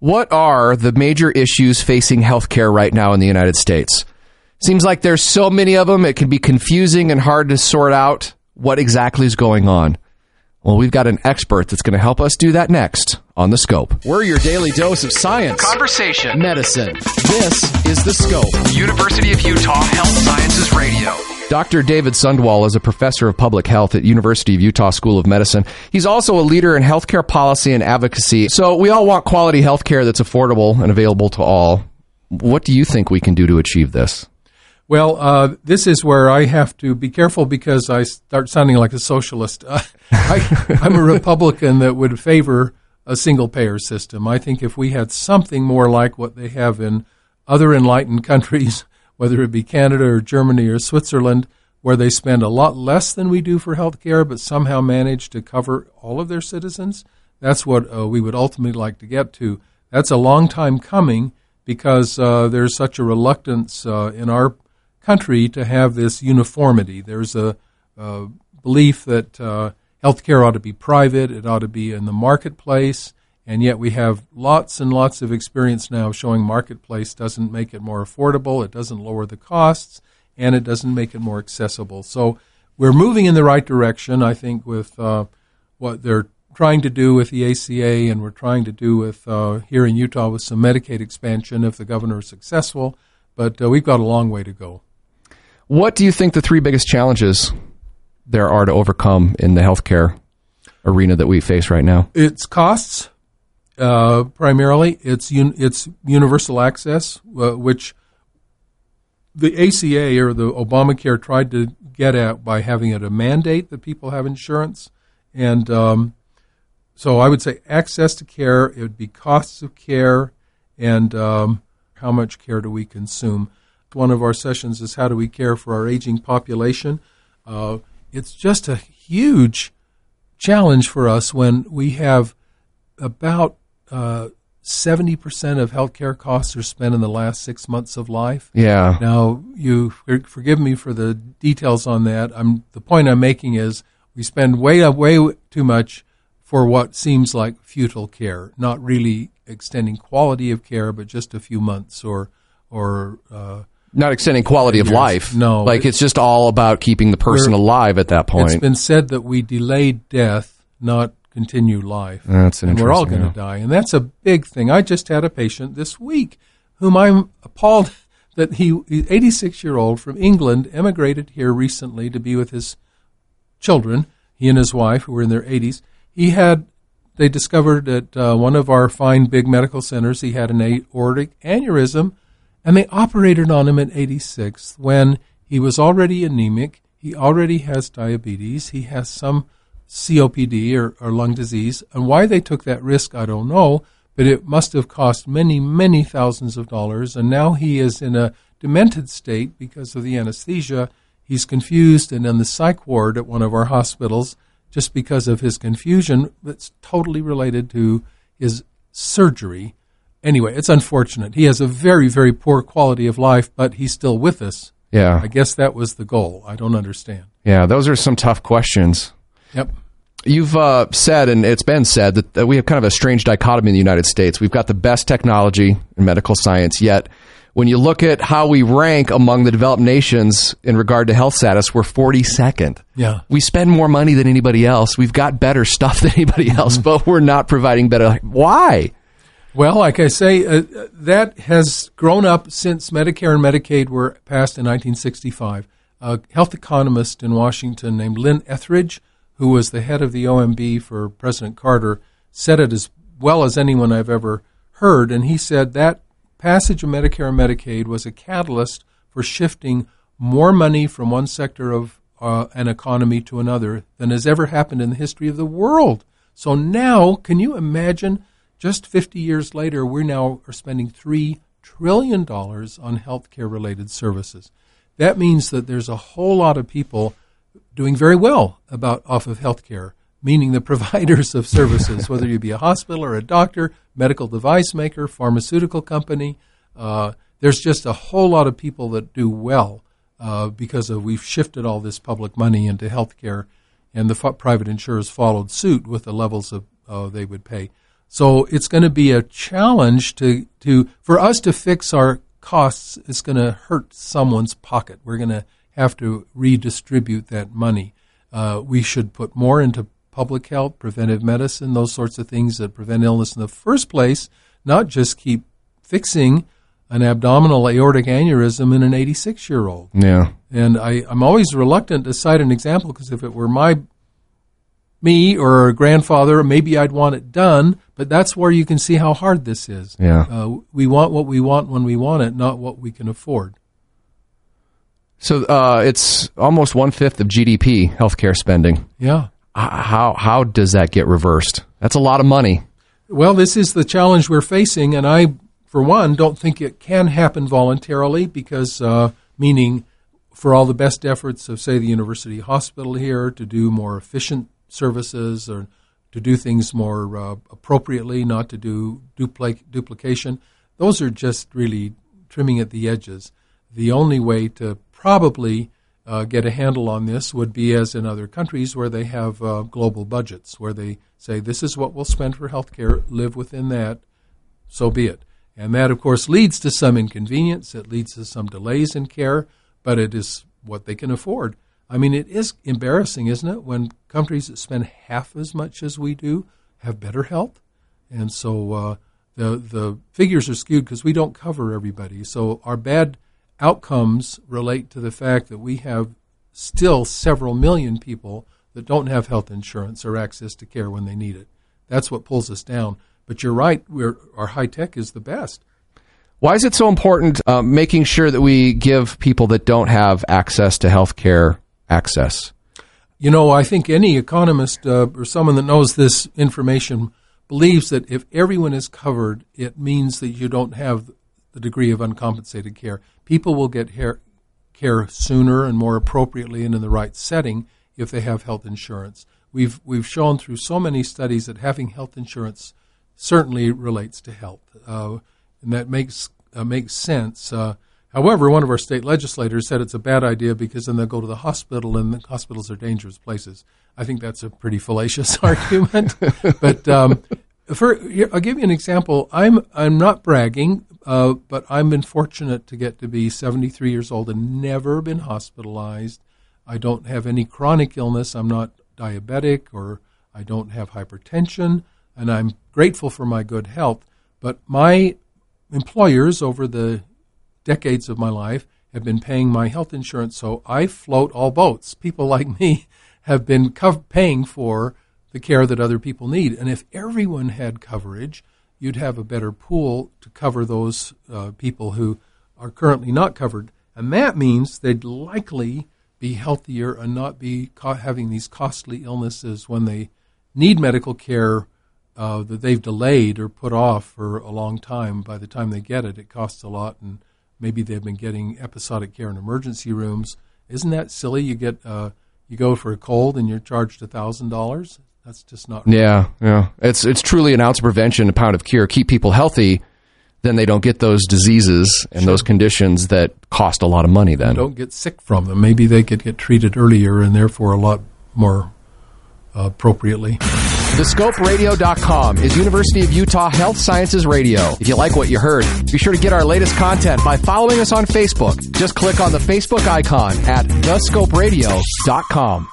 What are the major issues facing healthcare right now in the United States? Seems like there's so many of them, it can be confusing and hard to sort out what exactly is going on. Well, we've got an expert that's going to help us do that next on The Scope. We're your daily dose of science, Conversation. medicine. This is The Scope. University of Utah Health Sciences Radio. Dr. David Sundwall is a professor of public health at University of Utah School of Medicine. He's also a leader in healthcare policy and advocacy. So we all want quality healthcare that's affordable and available to all. What do you think we can do to achieve this? Well, uh, this is where I have to be careful because I start sounding like a socialist. Uh, I, I'm a Republican that would favor a single payer system. I think if we had something more like what they have in other enlightened countries, whether it be Canada or Germany or Switzerland, where they spend a lot less than we do for health care, but somehow manage to cover all of their citizens, that's what uh, we would ultimately like to get to. That's a long time coming because uh, there's such a reluctance uh, in our country to have this uniformity. There's a, a belief that uh, healthcare ought to be private, it ought to be in the marketplace, and yet we have lots and lots of experience now showing marketplace doesn't make it more affordable, it doesn't lower the costs, and it doesn't make it more accessible. So we're moving in the right direction, I think, with uh, what they're trying to do with the ACA, and we're trying to do with uh, here in Utah with some Medicaid expansion if the governor is successful. But uh, we've got a long way to go. What do you think the three biggest challenges there are to overcome in the healthcare arena that we face right now? It's costs, uh, primarily. It's un- it's universal access, uh, which the ACA or the Obamacare tried to get at by having it a mandate that people have insurance, and um, so I would say access to care. It would be costs of care, and um, how much care do we consume. One of our sessions is how do we care for our aging population. Uh, it's just a huge challenge for us when we have about uh, 70% of healthcare costs are spent in the last six months of life. Yeah. Now, you forgive me for the details on that. I'm, the point I'm making is we spend way, way too much for what seems like futile care, not really extending quality of care, but just a few months or, or uh, Not extending quality of life. No. Like it's just all about keeping the person alive at that point. It's been said that we delay death, not continue life. That's an and we're all going to yeah. die, and that's a big thing. I just had a patient this week whom I'm appalled that he, he's 86 year old from England, emigrated here recently to be with his children. He and his wife, who were in their 80s, he had. They discovered at uh, one of our fine big medical centers he had an aortic aneurysm, and they operated on him at 86 when he was already anemic. He already has diabetes. He has some COPD or, or lung disease. And why they took that risk, I don't know, but it must have cost many, many thousands of dollars. And now he is in a demented state because of the anesthesia. He's confused and in the psych ward at one of our hospitals just because of his confusion that's totally related to his surgery. Anyway, it's unfortunate. He has a very, very poor quality of life, but he's still with us. yeah. I guess that was the goal. I don't understand. Yeah. Those are some tough questions. Yep. You've uh, said, and it's been said, that, that we have kind of a strange dichotomy in the United States. We've got the best technology in medical science, yet when you look at how we rank among the developed nations in regard to health status, we're 42nd. Yeah. We spend more money than anybody else. We've got better stuff than anybody else, but we're not providing better. Why? Well, like I say, uh, that has grown up since Medicare and Medicaid were passed in 1965. A health economist in Washington named Lynn Etheredge, who was the head of the OMB for President Carter, said it as well as anyone I've ever heard. And he said that passage of Medicare and Medicaid was a catalyst for shifting more money from one sector of uh, an economy to another than has ever happened in the history of the world. So now, can you imagine? Just 50 years later, we now are spending three trillion dollars on healthcare related services. That means that there's a whole lot of people doing very well about off of healthcare, meaning the providers of services, whether you be a hospital or a doctor, medical device maker, pharmaceutical company. Uh, there's just a whole lot of people that do well uh, because of we've shifted all this public money into healthcare, and the f- private insurers followed suit with the levels of uh, they would pay. So it's going to be a challenge to, to for us to fix our costs. It's going to hurt someone's pocket. We're going to have to redistribute that money. Uh, we should put more into public health, preventive medicine, those sorts of things that prevent illness in the first place, not just keep fixing an abdominal aortic aneurysm in an 86 year old. Yeah. And I, I'm always reluctant to cite an example because if it were my me or a grandfather, maybe I'd want it done. But that's where you can see how hard this is. Yeah. Uh, we want what we want when we want it, not what we can afford. So uh, it's almost one fifth of GDP healthcare spending. Yeah. How how does that get reversed? That's a lot of money. Well, this is the challenge we're facing, and I, for one, don't think it can happen voluntarily because, uh, meaning, for all the best efforts of, say, the university hospital here to do more efficient services or to do things more uh, appropriately, not to do dupli- duplication, those are just really trimming at the edges. The only way to probably uh, get a handle on this would be as in other countries where they have uh, global budgets, where they say, this is what we'll spend for healthcare, live within that, so be it. And that, of course, leads to some inconvenience. It leads to some delays in care, but it is what they can afford. I mean, it is embarrassing, isn't it, when countries that spend half as much as we do have better health? And so uh, the the figures are skewed because we don't cover everybody. So our bad outcomes relate to the fact that we have still several million people that don't have health insurance or access to care when they need it. That's what pulls us down. But you're right, we're, our high tech is the best. Why is it so important uh, making sure that we give people that don't have access to health care access? You know, I think any economist uh, or someone that knows this information believes that if everyone is covered, it means that you don't have the degree of uncompensated care. People will get hair, care sooner and more appropriately and in the right setting if they have health insurance. We've we've shown through so many studies that having health insurance certainly relates to health, uh, and that makes uh, makes sense. Uh, however, one of our state legislators said it's a bad idea because then they'll go to the hospital, and the hospitals are dangerous places. I think that's a pretty fallacious argument, but um, for, I'll give you an example. I'm I'm not bragging, uh, but I've been fortunate to get to be 73 years old and never been hospitalized. I don't have any chronic illness. I'm not diabetic or I don't have hypertension, and I'm grateful for my good health. But my employers over the decades of my life have been paying my health insurance, so I float all boats. People like me have been co- paying for the care that other people need. And if everyone had coverage, you'd have a better pool to cover those uh, people who are currently not covered. And that means they'd likely be healthier and not be having these costly illnesses when they need medical care uh, that they've delayed or put off for a long time. By the time they get it, it costs a lot, and maybe they've been getting episodic care in emergency rooms. Isn't that silly? You get uh, you go for a cold and you're charged thousand dollars. That's just not right. Yeah, yeah. It's it's truly an ounce of prevention, a pound of cure. Keep people healthy, then they don't get those diseases and those conditions that cost a lot of money. Then don't get sick from them. Maybe they could get treated earlier and therefore a lot more uh, appropriately. TheScopeRadio.com is University of Utah Health Sciences Radio. If you like what you heard, be sure to get our latest content by following us on Facebook. Just click on the Facebook icon at TheScopeRadio.com.